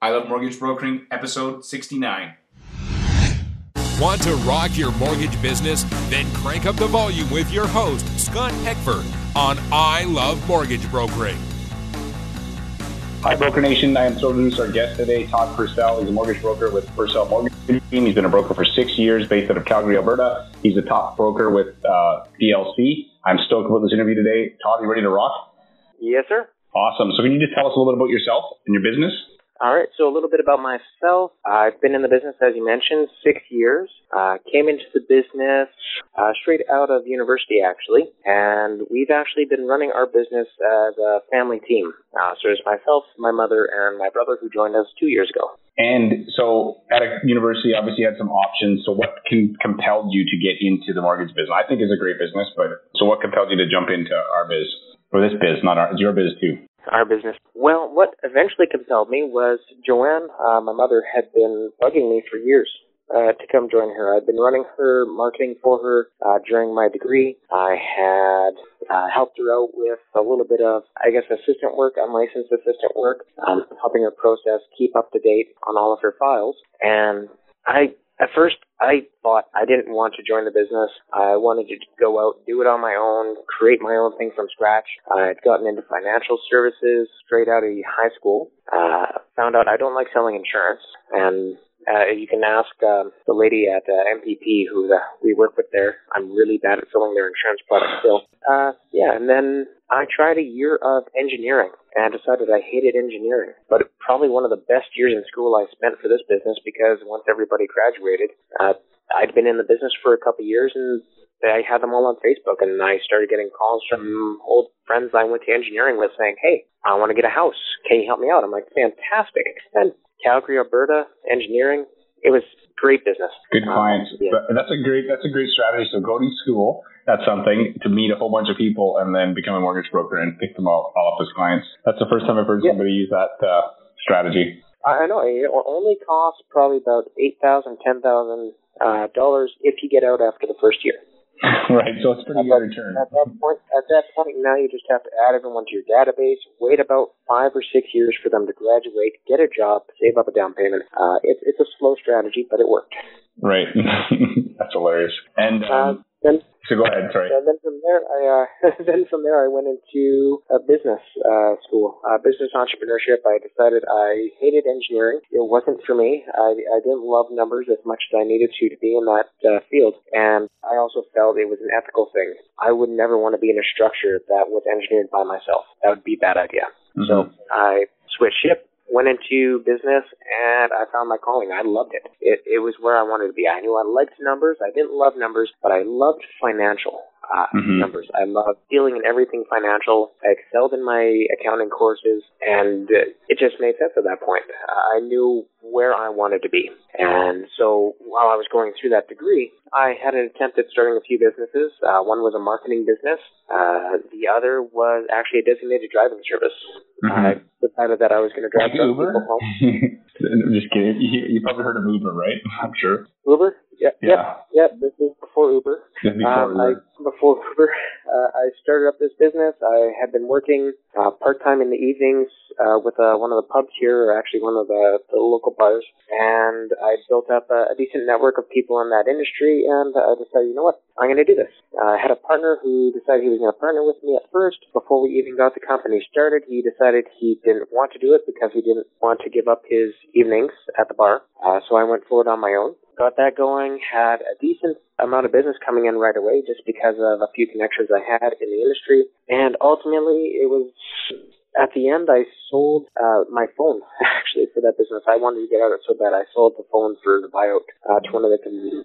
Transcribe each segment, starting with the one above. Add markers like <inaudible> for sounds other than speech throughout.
I Love Mortgage Brokering, episode 69. Want to rock your mortgage business? Then crank up the volume with your host, Scott Peckford, on I Love Mortgage Brokering. Hi, Broker Nation. I am thrilled to introduce our guest today, Todd Purcell. He's a mortgage broker with Purcell Mortgage Team. He's been a broker for six years, based out of Calgary, Alberta. He's a top broker with uh, PLC. I'm stoked about this interview today. Todd, you ready to rock? Yes, sir. Awesome. So, can you just tell us a little bit about yourself and your business? All right, so a little bit about myself. I've been in the business, as you mentioned, six years. Uh, came into the business uh, straight out of university, actually, and we've actually been running our business as a family team. Uh, so there's myself, my mother, and my brother who joined us two years ago. And so, at a university, obviously, you had some options. So, what can, compelled you to get into the mortgage business? I think it's a great business, but so what compelled you to jump into our biz? Or this biz, not our, it's your biz too our business. Well, what eventually compelled me was Joanne, uh, my mother, had been bugging me for years uh, to come join her. I'd been running her marketing for her uh, during my degree. I had uh, helped her out with a little bit of, I guess, assistant work, unlicensed assistant work, um, helping her process, keep up to date on all of her files. And I at first, I thought I didn't want to join the business. I wanted to go out, do it on my own, create my own thing from scratch. I had gotten into financial services straight out of high school. Uh, found out I don't like selling insurance, and uh, you can ask um, the lady at uh, MPP who the, we work with there. I'm really bad at selling their insurance products still. Uh, yeah, and then I tried a year of engineering and decided I hated engineering. But probably one of the best years in school I spent for this business because once everybody graduated, uh, I'd been in the business for a couple of years and I had them all on Facebook and I started getting calls from old friends I went to engineering with saying, Hey, I want to get a house. Can you help me out? I'm like, fantastic. And Calgary, Alberta, engineering, it was great business. Good um, clients. Um, yeah. That's a great that's a great strategy. So go to school, that's something to meet a whole bunch of people and then become a mortgage broker and pick them all, all up as clients. That's the first time I've heard yeah. somebody use that uh, strategy. I know it only costs probably about eight thousand, ten thousand uh, dollars if you get out after the first year. <laughs> right, so it's pretty good return. At that point, at that point, now you just have to add everyone to your database. Wait about five or six years for them to graduate, get a job, save up a down payment. Uh, it's it's a slow strategy, but it worked. Right, <laughs> that's hilarious. And um, uh, then so go ahead, sorry. And then from there, I uh, <laughs> then from there I went into a business uh, school, uh, business entrepreneurship. I decided I hated engineering. It wasn't for me. I, I didn't love numbers as much as I needed to to be in that uh, field, and I also felt it was an ethical thing. I would never want to be in a structure that was engineered by myself. That would be a bad idea. Mm-hmm. So I switched ship, went into business and I found my calling. I loved it. It it was where I wanted to be. I knew I liked numbers. I didn't love numbers, but I loved financial uh, mm-hmm. numbers. I loved dealing in everything financial. I excelled in my accounting courses, and it just made sense at that point. I knew where I wanted to be. And so while I was going through that degree, I had an attempt at starting a few businesses. Uh, one was a marketing business. Uh, the other was actually a designated driving service. Mm-hmm. I decided that I was going to drive like Uber? people home. <laughs> I'm just kidding. You, you probably heard of Uber, right? <laughs> I'm sure. Uber? Yeah. Yeah. Yeah. This is before Uber. Before um, Uber. I, before Uber, uh, I started up this business. I had been working uh, part time in the evenings uh, with uh, one of the pubs here, or actually one of the, the local bars, and I built up a, a decent network of people in that industry. And I decided, you know what, I'm going to do this. Uh, I had a partner who decided he was going to partner with me at first. Before we even got the company started, he decided he didn't want to do it because he didn't want to give up his evenings at the bar. Uh, so I went forward on my own got that going, had a decent amount of business coming in right away just because of a few connections I had in the industry. And ultimately, it was at the end, I sold uh, my phone <laughs> actually for that business. I wanted to get out of it so bad. I sold the phone for the buyout uh, to one of the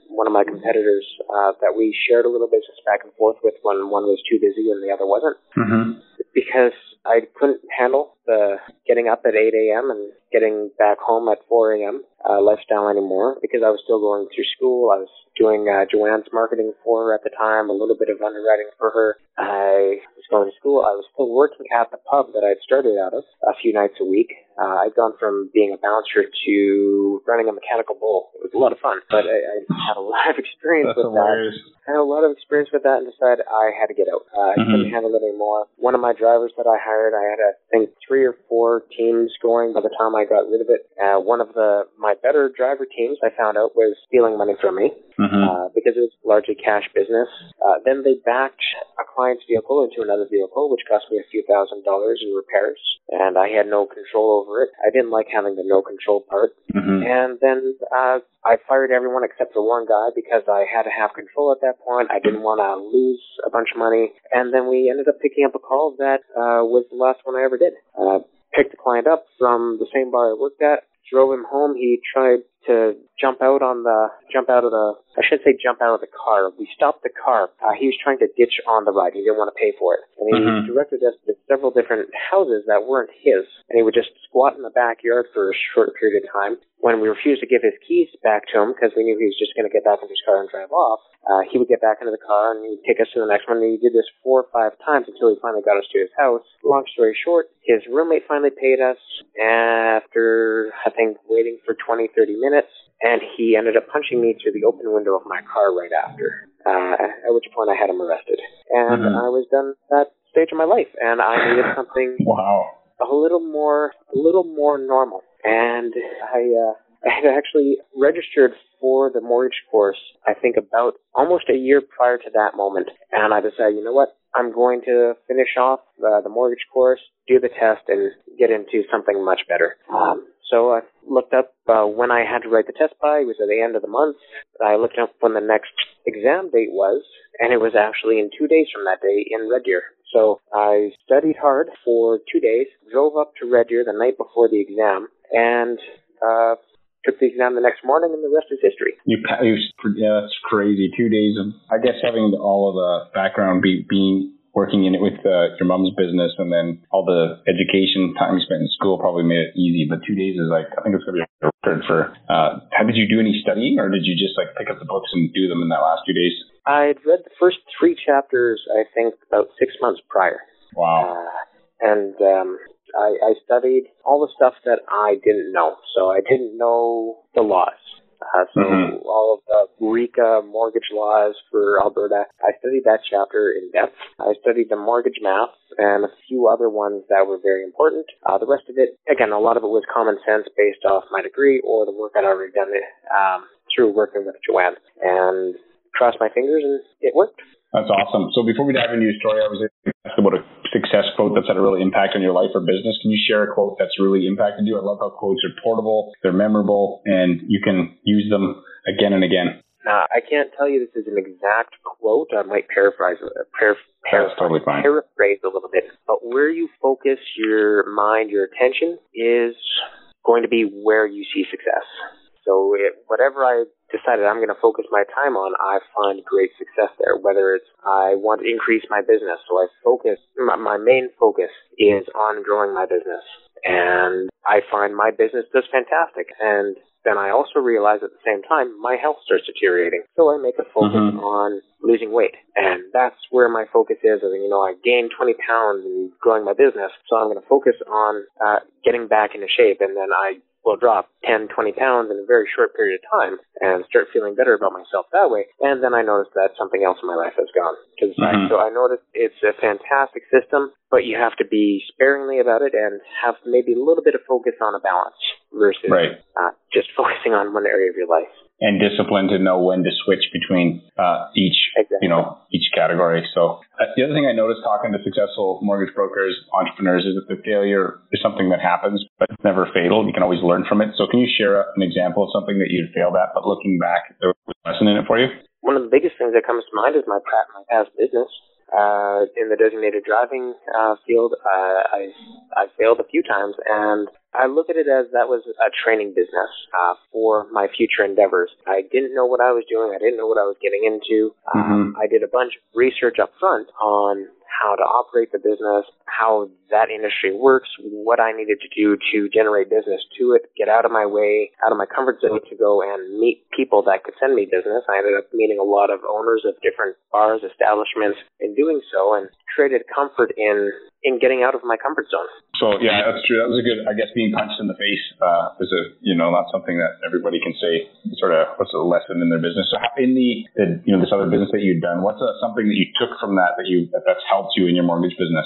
one of my competitors uh, that we shared a little business back and forth with when one was too busy and the other wasn't. Mm-hmm. Because I couldn't handle the getting up at 8 a.m. and getting back home at 4 a.m. Uh, lifestyle anymore because I was still going through school. I was doing uh, Joanne's marketing for her at the time, a little bit of underwriting for her. I was going to school. I was still working at the pub that I'd started out of a few nights a week. Uh, I'd gone from being a bouncer to running a mechanical bull. It was a lot of fun, but I, I had a lot of experience with hilarious. that. I had a lot of experience with that and decided I had to get out. Uh, I Mhm. couldn't handle it anymore. One of my drivers that I hired, I had, I think, three or four teams going by the time I got rid of it. Uh, one of the my better driver teams, I found out, was stealing money from me hmm uh, because it was largely cash business. Uh, then they backed a client's vehicle into another vehicle, which cost me a few thousand dollars in repairs, and I had no control over it. I didn't like having the no control part. hmm And then uh, I fired everyone except for one guy because I had to have control at that point. I didn't want to lose a bunch of money. And then we ended up picking up a call that uh, was the last one I ever did. Uh, picked the client up from the same bar I worked at, drove him home. He tried to jump out on the jump out of the I should say jump out of the car. We stopped the car. Uh, he was trying to ditch on the ride. He didn't want to pay for it, and he Mhm. directed us to several different houses that weren't his. And he would just squat in the backyard for a short period of time. When we refused to give his keys back to him because we knew he was just going to get back into his car and drive off, uh, he would get back into the car and he'd take us to the next one. And he did this four or five times until he finally got us to his house. Long story short, his roommate finally paid us after, I think, waiting for 20, 30 minutes. And he ended up punching me through the open window of my car right after, uh, at which point I had him arrested. And Mhm. I was done that stage of my life. And I needed <laughs> something Wow. a little more a little more normal and i uh <laughs> i had actually registered for the mortgage course i think about almost a year prior to that moment and i decided you know what i'm going to finish off uh, the mortgage course do the test and get into something much better um so I looked up uh, when I had to write the test by. It was at the end of the month. I looked up when the next exam date was, and it was actually in two days from that day in Red Deer. So I studied hard for two days, drove up to Red Deer the night before the exam, and uh, took the exam the next morning, and the rest is history. You, yeah, that's crazy. Two days of, I guess, having all of the background, be, being working in it with uh, your mom's business, and then all the education time you spent in school probably made it easy. But two days is like, I think it's gonna be a record for. Uh, how did you do any studying, or did you just like pick up the books and do them in that last two days? I'd read the first three chapters, I think, about six months prior. Wow. Uh, and um, I, I studied all the stuff that I didn't know. So I didn't know the laws. Uh, so Mhm. all of the RECA mortgage laws for Alberta, I studied that chapter in depth. I studied the mortgage maps and a few other ones that were very important. Uh, the rest of it, again, a lot of it was common sense based off my degree or the work I'd already done um, through working with Joanne. And crossed my fingers and it worked. That's awesome. So before we dive into your story, I was asked about a success quote that's had a really impact on your life or business. Can you share a quote that's really impacted you? I love how quotes are portable, they're memorable, and you can use them again and again. Now, I can't tell you this is an exact quote. I might paraphrase, uh, par- That's totally fine. paraphrase a little bit. But where you focus your mind, your attention, is going to be where you see success. So it, whatever I decided I'm going to focus my time on, I find great success there. Whether it's I want to increase my business, so I focus. My, my main focus is on growing my business, and I find my business does fantastic. And then I also realize at the same time my health starts deteriorating. So I make a focus Mhm. on losing weight. And that's where my focus is. And, you know, I gained 20 pounds and growing my business. So I'm going to focus on uh, getting back into shape. And then I will drop 10, 20 pounds in a very short period of time and start feeling better about myself that way. And then I notice that something else in my life has gone. Cause I, Mhm. so I noticed it's a fantastic system, but you have to be sparingly about it and have maybe a little bit of focus on a balance versus Right. uh, just <laughs> focusing on one area of your life. And discipline to know when to switch between uh, each, Exactly. you know, each category. So uh, the other thing I noticed talking to successful mortgage brokers, entrepreneurs, is that the failure is something that happens, but it's never fatal. You can always learn from it. So can you share an example of something that you'd failed at, but looking back, there was a lesson in it for you? One of the biggest things that comes to mind is my, my past business. Uh, in the designated driving uh, field, uh, I I failed a few times, and I look at it as that was a training business uh, for my future endeavors. I didn't know what I was doing. I didn't know what I was getting into. Um, I did a bunch of research up front on how to operate the business, how that industry works, what I needed to do to generate business to it, get out of my way, out of my comfort zone to go and meet people that could send me business. I ended up meeting a lot of owners of different bars, establishments in doing so and created comfort in in getting out of my comfort zone. So yeah, that's true. That was a good. I guess being punched in the face uh, is a you know not something that everybody can say. Sort of what's a lesson in their business. So in the, the you know this other business that you'd done, what's a, something that you took from that that you that's helped you in your mortgage business?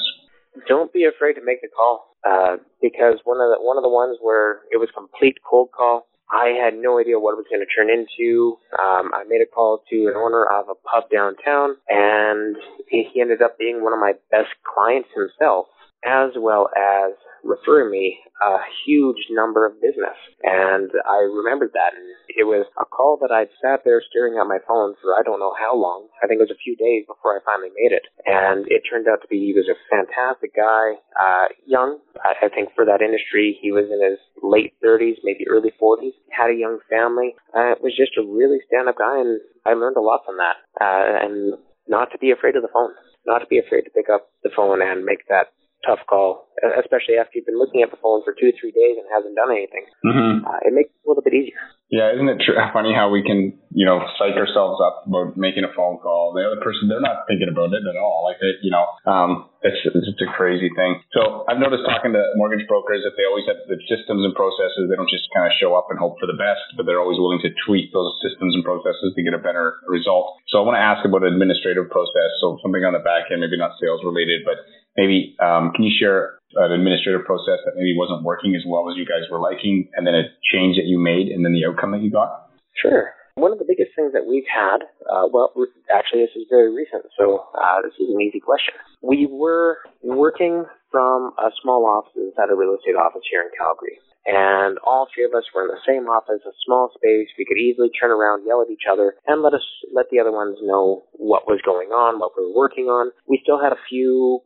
Don't be afraid to make the call uh, because one of the one of the ones where it was complete cold call. I had no idea what it was going to turn into. Um, I made a call to an owner of a pub downtown, and he ended up being one of my best clients himself, as well as referring me a huge number of business. And I remembered that. And it was a call that I'd sat there staring at my phone for I don't know how long. I think it was a few days before I finally made it. And it turned out to be he was a fantastic guy, uh, young. I, I think for that industry, he was in his late 30s, maybe early 40s, had a young family. Uh, it was just a really stand up guy. And I learned a lot from that. Uh, and not to be afraid of the phone not to be afraid to pick up the phone and make that tough call, especially after you've been looking at the phone for two, three days and hasn't done anything. Mm-hmm. Uh, it makes it a little bit easier. Yeah, isn't it tr- funny how we can, you know, psych ourselves up about making a phone call? The other person, they're not thinking about it at all. Like, it, you know, um, it's, it's a crazy thing. So I've noticed talking to mortgage brokers that they always have the systems and processes. They don't just kind of show up and hope for the best, but they're always willing to tweak those systems and processes to get a better result. So I want to ask about administrative process. So something on the back end, maybe not sales related, but maybe um, can you share an administrative process that maybe wasn't working as well as you guys were liking, and then a change that you made, and then the outcome that you got? Sure. One of the biggest things that we've had, uh, well, actually, this is very recent, so uh, this is an easy question. We were working from a small office at a real estate office here in Calgary. And all three of us were in the same office, a small space. We could easily turn around, yell at each other, and let us let the other ones know what was going on, what we were working on. We still had a few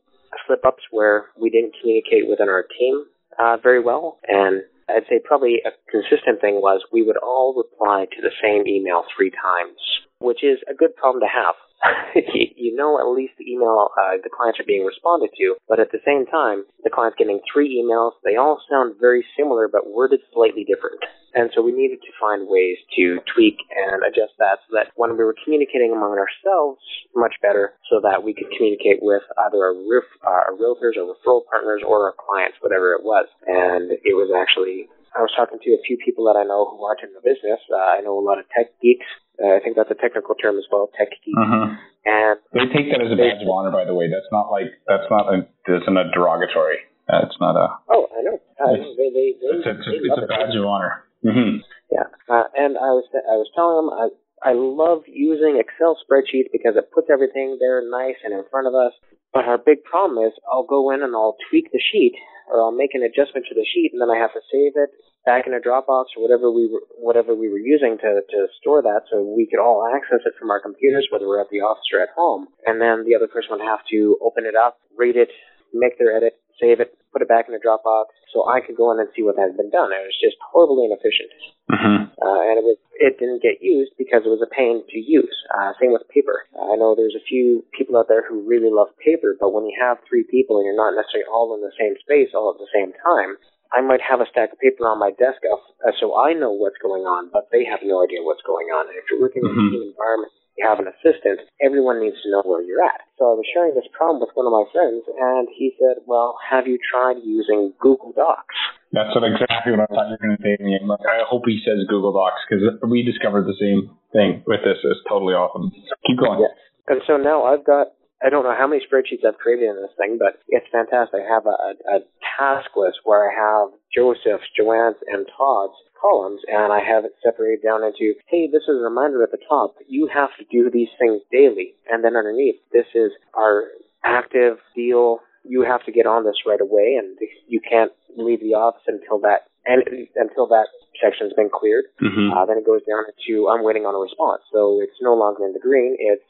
slip ups where we didn't communicate within our team uh, very well. And I'd say probably a consistent thing was we would all reply to the same email three times, which is a good problem to have. <laughs> you know at least the email uh, the clients are being responded to, but at the same time, the client's getting three emails. They all sound very similar, but worded slightly different. And so we needed to find ways to tweak and adjust that so that when we were communicating among ourselves much better, so that we could communicate with either our, roof, uh, our realtors or referral partners or our clients, whatever it was. And it was actually I was talking to a few people that I know who aren't in the business. Uh, I know a lot of tech geeks. Uh, I think that's a technical term as well, tech geeks. Uh-huh. And they take that as a badge of honor, by the way. That's not like that's not a that's not a derogatory. Uh, it's not a. Oh, I know. Uh, they, they, they, it's, a, it's, a, it's a badge of honor. Mm-hmm. Yeah, uh, and I was I was telling them I I love using Excel spreadsheets because it puts everything there nice and in front of us. But our big problem is I'll go in and I'll tweak the sheet or I'll make an adjustment to the sheet and then I have to save it back in a Dropbox or whatever we were, whatever we were using to, to store that so we could all access it from our computers, whether we're at the office or at home. And then the other person would have to open it up, read it, make their edit, save it, put it back in a Dropbox, so I could go in and see what had been done. It was just horribly inefficient, mm-hmm. uh, and it was it didn't get used because it was a pain to use. Uh, same with paper. I know there's a few people out there who really love paper, but when you have three people and you're not necessarily all in the same space all at the same time, I might have a stack of paper on my desk uh, so I know what's going on, but they have no idea what's going on. And if you're working mm-hmm. in a team environment, you have an assistant, everyone needs to know where you're at. So I was sharing this problem with one of my friends, and he said, well, have you tried using Google Docs? That's what exactly what I thought you were going to say to me. I hope he says Google Docs because we discovered the same thing with this. It's totally awesome. Keep going. Yeah. And so now I've got I don't know how many spreadsheets I've created in this thing, but it's fantastic. I have a, a, task list where I have Joseph's, Joanne's, and Todd's columns, and I have it separated down into, hey, this is a reminder at the top. You have to do these things daily. And then underneath, this is our active deal. You have to get on this right away, and you can't leave the office until that and until that section's been cleared. Mm-hmm. Uh, then it goes down to I'm waiting on a response. So it's no longer in the green. It's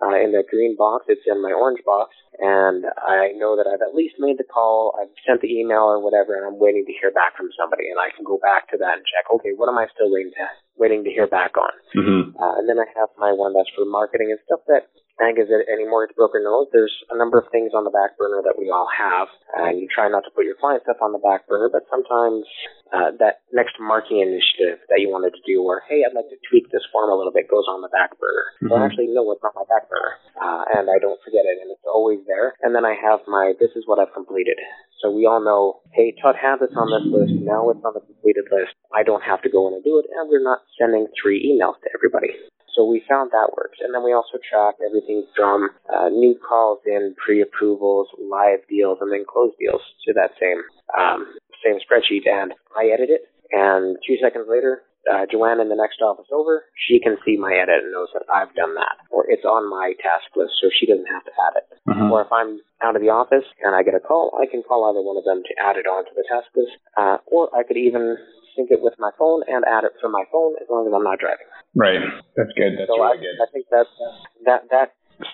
uh, in the green box. It's in my orange box, and I know that I've at least made the call. I've sent the email or whatever, and I'm waiting to hear back from somebody. And I can go back to that and check. Okay, what am I still waiting to waiting to hear back on? Mm-hmm. Uh, and then I have my one that's for marketing and stuff that I think as any mortgage broker knows, there's a number of things on the back burner that we all have, and you try not to put your client stuff on the back burner, but sometimes uh, that next marketing initiative that you wanted to do, or hey, I'd like to tweak this form a little bit, goes on the back burner. Mm-hmm. Well, actually, no, it's not my back burner, uh, and I don't forget it, and it's always there. And then I have my this is what I've completed. So we all know, hey, Todd had this on this list. Now it's on the completed list. I don't have to go in and do it, and we're not sending three emails to everybody. So we found that works. And then we also track everything from uh, new calls in, pre-approvals, live deals, and then closed deals to that same um, same spreadsheet. And I edit it, and two seconds later, uh, Joanne in the next office over, she can see my edit and knows that I've done that, or it's on my task list, so she doesn't have to add it. Mm-hmm. Or if I'm out of the office and I get a call, I can call either one of them to add it onto the task list, uh, or I could even sync it with my phone and add it from my phone as long as I'm not driving. Right. That's good. That's so really I, good. I think that that that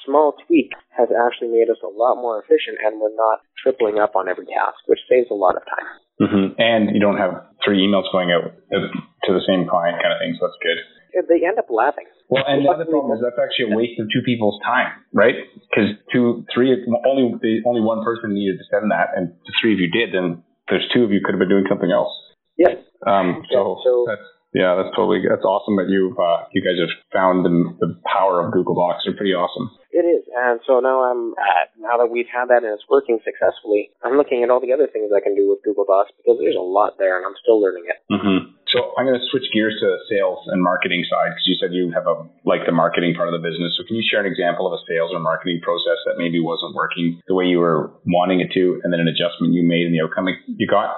small tweak has actually made us a lot more efficient, and we're not tripling up on every task, which saves a lot of time. Mm-hmm. And you don't have three emails going out to the same client, kind of thing. So that's good. They end up laughing. Well, and the other problem is that's actually a waste of two people's time, right? Because two, three, only the only one person needed to send that, and the three of you did. Then there's two of you could have been doing something else. Yeah. Um. So, yeah, so that's yeah, that's totally that's awesome that you've uh, you guys have found the, the power of Google Docs. They're pretty awesome. It is, and so now I'm at, now that we've had that and it's working successfully, I'm looking at all the other things I can do with Google Docs because there's a lot there, and I'm still learning it. Mm-hmm. So I'm going to switch gears to the sales and marketing side because you said you have a like the marketing part of the business. So can you share an example of a sales or marketing process that maybe wasn't working the way you were wanting it to, and then an adjustment you made and the outcome you got?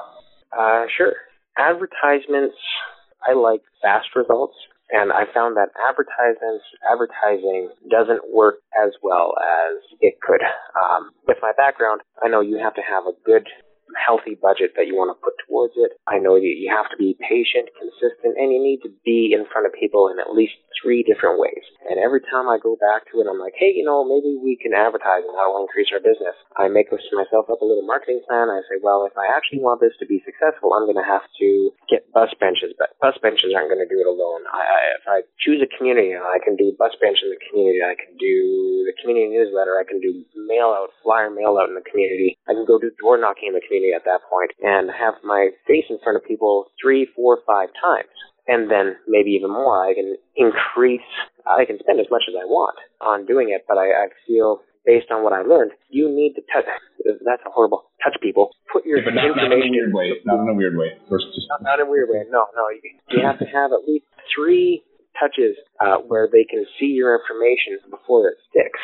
Uh, sure. Advertisements I like fast results, and I found that advertisements, advertising doesn't work as well as it could. Um, with my background, I know you have to have a good healthy budget that you want to put towards it. I know that you have to be patient, consistent, and you need to be in front of people in at least three different ways. And every time I go back to it, I'm like, hey, you know, maybe we can advertise and that'll increase our business. I make myself up a little marketing plan. I say, well, if I actually want this to be successful, I'm going to have to get bus benches, but bus benches aren't going to do it alone. I, I, if I choose a community, I can do bus bench in the community. I can do the community newsletter. I can do mail out, flyer mail out in the community. I can go do door knocking in the community at that point and have my face in front of people three, four, five times. And then maybe even more, I can increase, I can spend as much as I want on doing it, but I, I feel based on what I learned, you need to touch. That's a horrible touch people. Put your yeah, but not, information not in a weird way. Not in a weird way. First, just not, not in a weird way. No, no. You, you have to have at least three touches uh, where they can see your information before it sticks,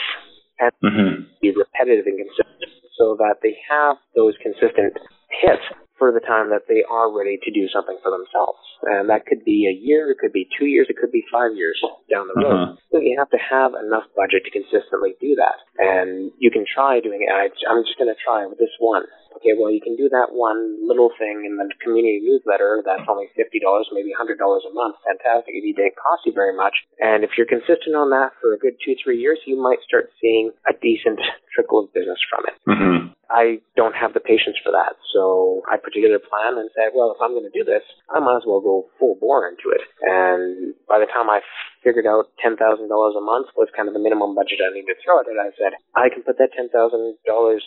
and mm-hmm. be repetitive and consistent so that they have those consistent hits for the time that they are ready to do something for themselves. And that could be a year, it could be two years, it could be five years down the road. Uh-huh. So you have to have enough budget to consistently do that. And you can try doing it. I'm just going to try with this one. Okay, well, you can do that one little thing in the community newsletter. That's only $50, maybe $100 a month. Fantastic. It didn't cost you very much. And if you're consistent on that for a good two, three years, you might start seeing a decent trickle of business from it. Mm-hmm. I don't have the patience for that. So I put together a plan and said, well, if I'm going to do this, I might as well go full bore into it. And by the time I figured out $10,000 a month was kind of the minimum budget I needed to throw at it, I said, I can put that $10,000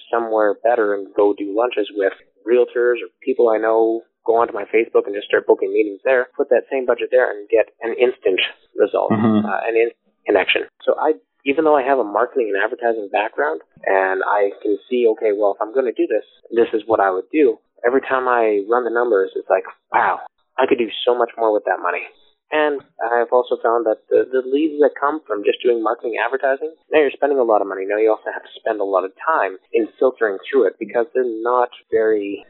somewhere better and go do lunches with realtors or people I know go onto my Facebook and just start booking meetings there, put that same budget there and get an instant result, mm-hmm. uh, an instant connection. So I even though I have a marketing and advertising background and I can see, okay, well, if I'm going to do this, this is what I would do. Every time I run the numbers, it's like, wow, I could do so much more with that money. And I've also found that the, the leads that come from just doing marketing advertising, now you're spending a lot of money. Now you also have to spend a lot of time in filtering through it because they're not very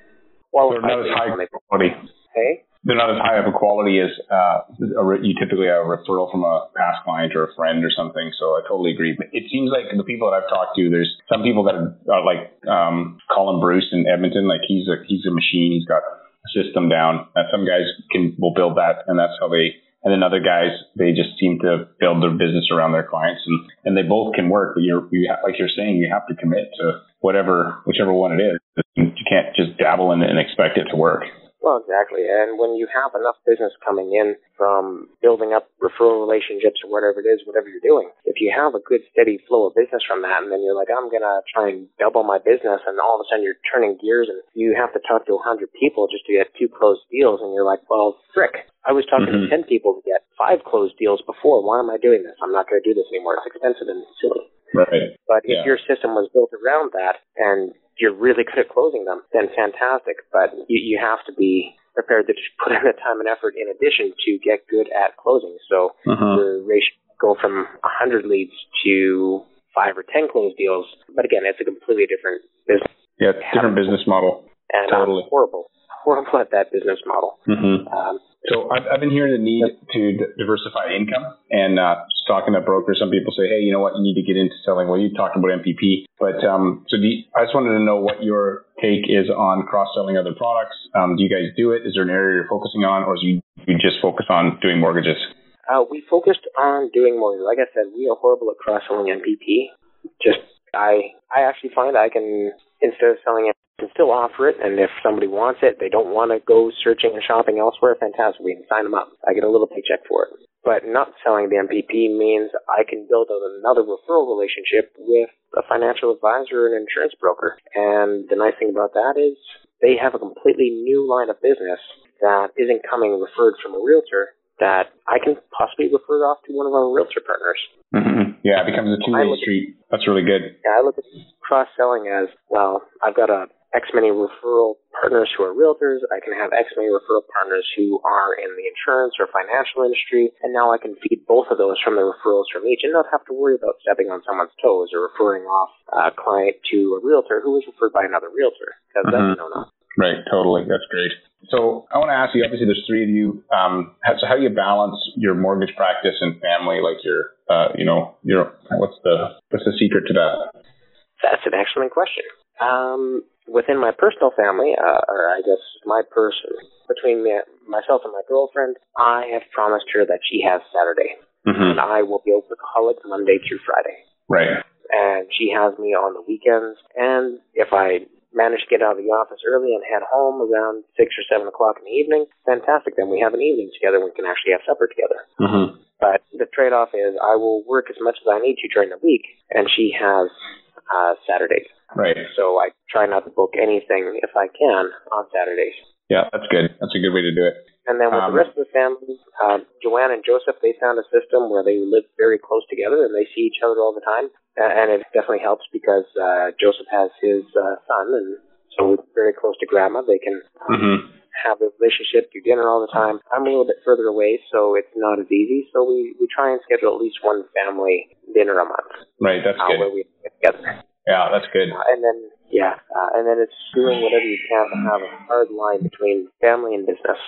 qualified. They're not as high quality. Hey? they're not as high of a quality as uh, a, you typically have a referral from a past client or a friend or something. So I totally agree. But it seems like the people that I've talked to, there's some people that are like um, Colin Bruce in Edmonton. Like he's a he's a machine. He's got a system down. And some guys can will build that, and that's how they. And then other guys, they just seem to build their business around their clients, and and they both can work. But you're you ha- like you're saying, you have to commit to whatever whichever one it is. You can't just dabble in it and expect it to work. Well, exactly. And when you have enough business coming in from building up referral relationships or whatever it is, whatever you're doing, if you have a good steady flow of business from that, and then you're like, I'm going to try and double my business, and all of a sudden you're turning gears and you have to talk to 100 people just to get two closed deals, and you're like, well, frick. I was talking Mhm. to 10 people to get five closed deals before. Why am I doing this? I'm not going to do this anymore. It's expensive and silly. Right. But Yeah. if your system was built around that and you're really good at closing them, then fantastic. But you, you have to be prepared to just <laughs> put in the time and effort in addition to get good at closing. So Uh-huh. the ratio go from 100 leads to five or 10 closed deals. But again, it's a completely different business. Yeah, different business model. And Totally. I'm horrible, horrible at that business model. Mm-hmm. Um, So I've, I've been hearing the need to d- diversify income and uh, just talking to brokers. Some people say, hey, you know what, you need to get into selling. Well, you talked about MPP, but um, so you, I just wanted to know what your take is on cross selling other products. Um, do you guys do it? Is there an area you're focusing on, or do you, you just focus on doing mortgages? Uh, we focused on doing mortgages. Like I said, we are horrible at cross selling MPP. Just I I actually find I can instead of selling can still offer it, and if somebody wants it, they don't want to go searching and shopping elsewhere. Fantastic, we can sign them up. I get a little paycheck for it. But not selling the MPP means I can build out another referral relationship with a financial advisor and insurance broker. And the nice thing about that is they have a completely new line of business that isn't coming referred from a realtor that I can possibly refer off to one of our realtor partners. Mm-hmm. Yeah, it becomes a two-way street. That's really good. Yeah, I look at cross selling as well. I've got a X many referral partners who are realtors. I can have X many referral partners who are in the insurance or financial industry, and now I can feed both of those from the referrals from each, and not have to worry about stepping on someone's toes or referring off a client to a realtor who was referred by another realtor because Mhm. that's no no. Right, totally. That's great. So I want to ask you. Obviously, there's three of you. Um, how, so how do you balance your mortgage practice and family? Like your, uh, you know, your what's the what's the secret to that? That's an excellent question. Um, within my personal family, uh, or I guess my person, between me, myself and my girlfriend, I have promised her that she has Saturday, Mm-hmm. and I will be a workaholic Monday through Friday. Right. And she has me on the weekends, and if I manage to get out of the office early and head home around six or seven o'clock in the evening, fantastic. Then we have an evening together. We can actually have supper together. Mm-hmm. But the trade-off is I will work as much as I need to during the week, and she has uh, Saturdays. Right. So I try not to book anything if I can on Saturdays. Yeah, that's good. That's a good way to do it. And then with Um, the rest of the family, uh, Joanne and Joseph, they found a system where they live very close together and they see each other all the time. And it definitely helps because uh, Joseph has his uh, son, and so we're very close to grandma. They can um, Mm-hmm. have a relationship, do dinner all the time. I'm a little bit further away, so it's not as easy. So we, we try and schedule at least one family dinner a month Right. That's uh, where good. we get together. Yeah, that's good. And then, yeah, uh, and then it's doing whatever you can to have a hard line between family and business.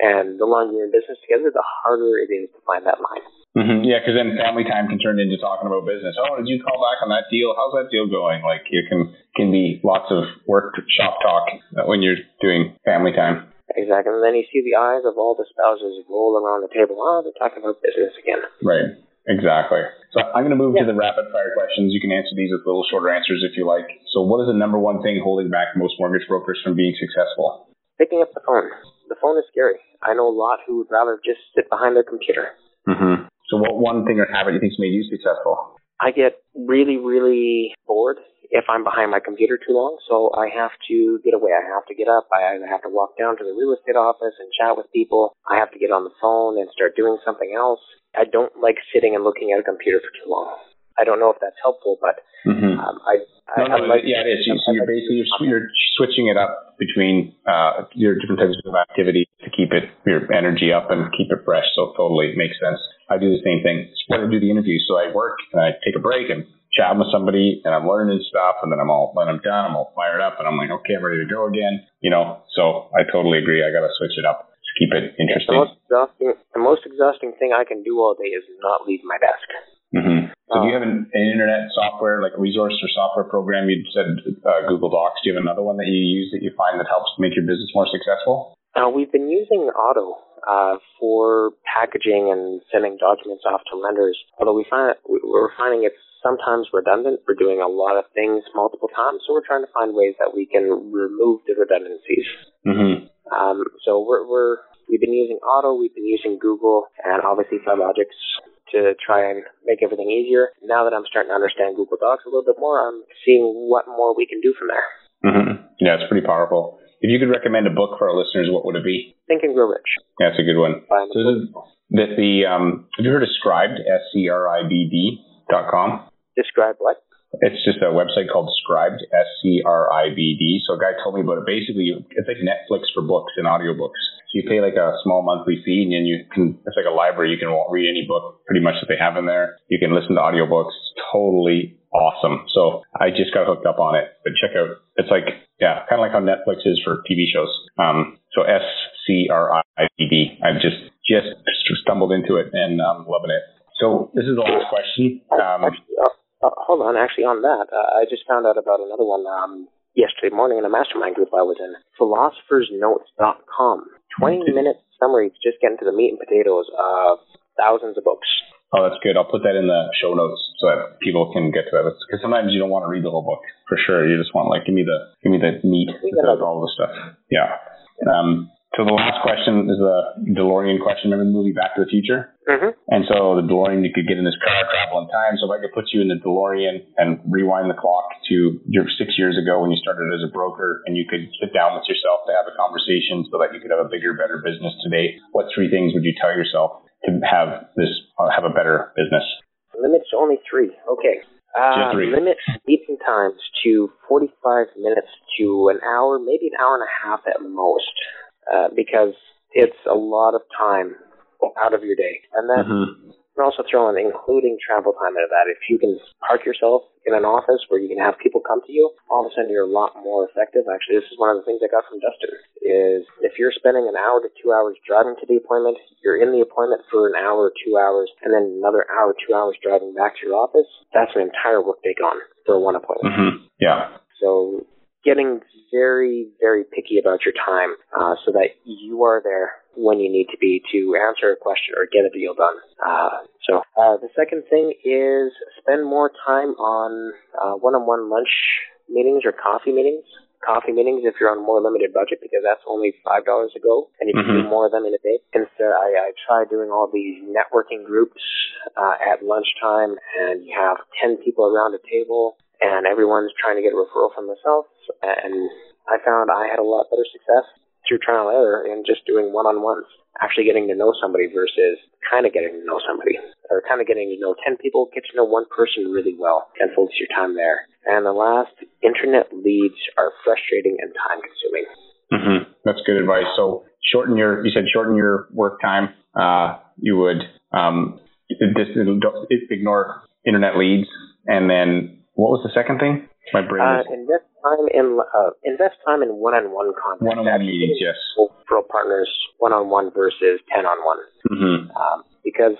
And the longer you're in business together, the harder it is to find that line. Mm-hmm. Yeah, because then family time can turn into talking about business. Oh, did you call back on that deal? How's that deal going? Like it can can be lots of work shop talk when you're doing family time. Exactly. And then you see the eyes of all the spouses roll around the table. Oh, they're talking about business again. Right. Exactly. So I'm going to move Yeah. to the rapid fire questions. You can answer these with little shorter answers if you like. So what is the number one thing holding back most mortgage brokers from being successful? Picking up the phone. The phone is scary. I know a lot who would rather just sit behind their computer. Mm-hmm. So what one thing or habit do you think's made you successful? I get really, really bored if I'm behind my computer too long, so I have to get away. I have to get up. I either have to walk down to the real estate office and chat with people. I have to get on the phone and start doing something else. I don't like sitting and looking at a computer for too long. I don't know if that's helpful, but Mm-hmm. um, I, I, No, no, like yeah, it is. You, so you're basically you're, you're switching it up between uh, your different types of activity to keep it your energy up and keep it fresh. So totally makes sense. I do the same thing. It's when I do the interviews, so I work and I take a break and chat with somebody, and I'm learning stuff, and then I'm all when I'm done, I'm all fired up, and I'm like, okay, I'm ready to go again. You know, so I totally agree. I got to switch it up to keep it the interesting. most exhausting. The most exhausting thing I can do all day is not leave my desk. hmm So do you Oh. have an, an internet software, like a resource or software program? You said uh, Google Docs. Do you have another one that you use that you find that helps make your business more successful? Uh, we've been using Auto uh, for packaging and sending documents off to lenders. Although we find we- we're finding it's sometimes redundant. We're doing a lot of things multiple times, so we're trying to find ways that we can remove the redundancies. Mm-hmm. Um, so we're, we're we've been using Auto, we've been using Google, and obviously Filogix to try and make everything easier. Now that I'm starting to understand Google Docs a little bit more, I'm seeing what more we can do from there. Mm-hmm. Yeah, it's pretty powerful. If you could recommend a book for our listeners, what would it be? Think and Grow Rich. Yeah, that's a good one. So this is, the, the um, have you heard of Scribd? S C R I B D dot com. Describe what? It's just a website called Scribd, S C R I B D. So a guy told me about it. Basically, it's like Netflix for books and audiobooks. So you pay like a small monthly fee, and then you can. It's like a library. You can read any book pretty much that they have in there. You can listen to audiobooks. It's totally awesome. So I just got hooked up on it. But check out. It's like yeah, kind of like how Netflix is for TV shows. Um, so S C R I B D. I've just just stumbled into it and I'm loving it. So this is the last question. Um, hold on. Actually, on that, uh, I just found out about another one um, yesterday morning in a mastermind group I was in. PhilosophersNotes.com. 20 minute summaries, just get into the meat and potatoes of thousands of books. Oh, that's good. I'll put that in the show notes so that people can get to it. Because sometimes you don't want to read the whole book for sure. You just want like give me the give me the meat all the stuff. Yeah. Um, so the last question is the DeLorean question. Remember the movie Back to the Future? Mm-hmm. And so the DeLorean, you could get in this car, travel in time. So if I could put you in the DeLorean and rewind the clock to your six years ago when you started as a broker, and you could sit down with yourself to have a conversation so that you could have a bigger, better business today, what three things would you tell yourself to have this uh, have a better business? Limits only three. Okay. Uh, Just three. limit meeting times to 45 minutes to an hour, maybe an hour and a half at most, uh, because it's a lot of time out of your day. And then Mm-hmm. you can also throw in including travel time into that. If you can park yourself in an office where you can have people come to you, all of a sudden you're a lot more effective. Actually, this is one of the things I got from Dustin is if you're spending an hour to two hours driving to the appointment, you're in the appointment for an hour or two hours, and then another hour, two hours driving back to your office, that's an entire workday gone for one appointment. Mm-hmm. Yeah. So getting very, very picky about your time uh, so that you are there when you need to be to answer a question or get a deal done. Uh, so uh, the second thing is spend more time on uh, one-on-one lunch meetings or coffee meetings. Coffee meetings if you're on a more limited budget because that's only five dollars a go and you can do Mhm. more of them in a day. Instead, I, I try doing all these networking groups uh, at lunchtime and you have ten people around a table and everyone's trying to get a referral from themselves. And I found I had a lot better success through trial and error in just doing one-on-ones, actually getting to know somebody versus kind of getting to know somebody, or kind of getting to know 10 people, get to know one person really well, and focus your time there. And the last, internet leads are frustrating and time-consuming. Mm-hmm. That's good advice. So shorten your. You said shorten your work time. Uh, you would um, just ignore internet leads, and then what was the second thing? My brain Uh, is invest time in uh, invest time in one-on-one contact. one-on-one meetings. Yes. Referral partners one-on-one versus 10-on-one. Mm-hmm. um, because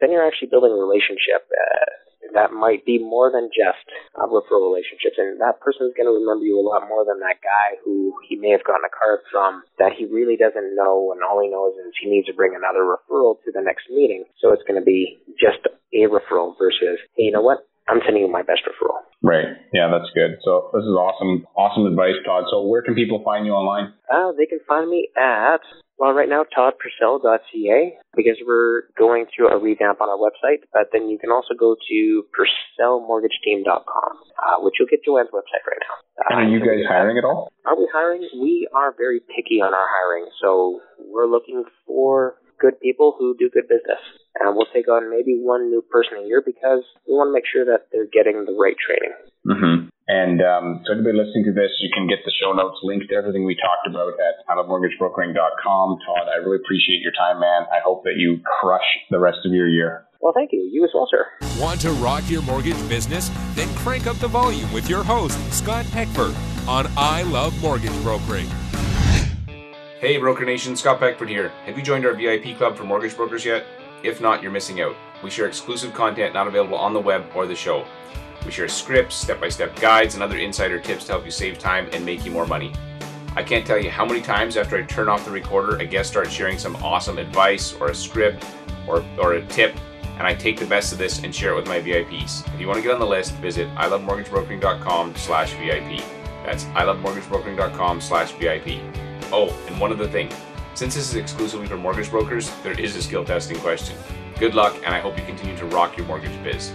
then you're actually building a relationship uh, that might be more than just uh, referral relationships, and that person is going to remember you a lot more than that guy who he may have gotten a card from that he really doesn't know, and all he knows is he needs to bring another referral to the next meeting. So it's going to be just a referral versus, hey, you know what? I'm sending you my best referral. Right. Yeah, that's good. So this is awesome. Awesome advice, Todd. So where can people find you online? Uh, they can find me at, well, right now, toddpurcell.ca because we're going through a revamp on our website. But then you can also go to purcellmortgageteam.com, uh, which you'll get Joanne's website right now. Uh, are you guys hiring at all? Are we hiring? We are very picky on our hiring. So we're looking for good people who do good business. And we'll take on maybe one new person a year because we want to make sure that they're getting the right training. Mm-hmm. And um, so anybody listening to this, you can get the show notes linked to everything we talked about at ilovemortgagebrokering.com. Todd, I really appreciate your time, man. I hope that you crush the rest of your year. Well, thank you. You as well, sir. Want to rock your mortgage business? Then crank up the volume with your host, Scott Peckford, on I Love Mortgage Brokering. Hey, Broker Nation, Scott Peckford here. Have you joined our VIP club for mortgage brokers yet? If not, you're missing out. We share exclusive content not available on the web or the show. We share scripts, step by step guides, and other insider tips to help you save time and make you more money. I can't tell you how many times after I turn off the recorder, a guest starts sharing some awesome advice or a script or, or a tip, and I take the best of this and share it with my VIPs. If you want to get on the list, visit ilovemortgagebrokering.com slash VIP. That's ilovemortgagebrokering.com slash VIP. Oh, and one other thing. Since this is exclusively for mortgage brokers, there is a skill testing question. Good luck, and I hope you continue to rock your mortgage biz.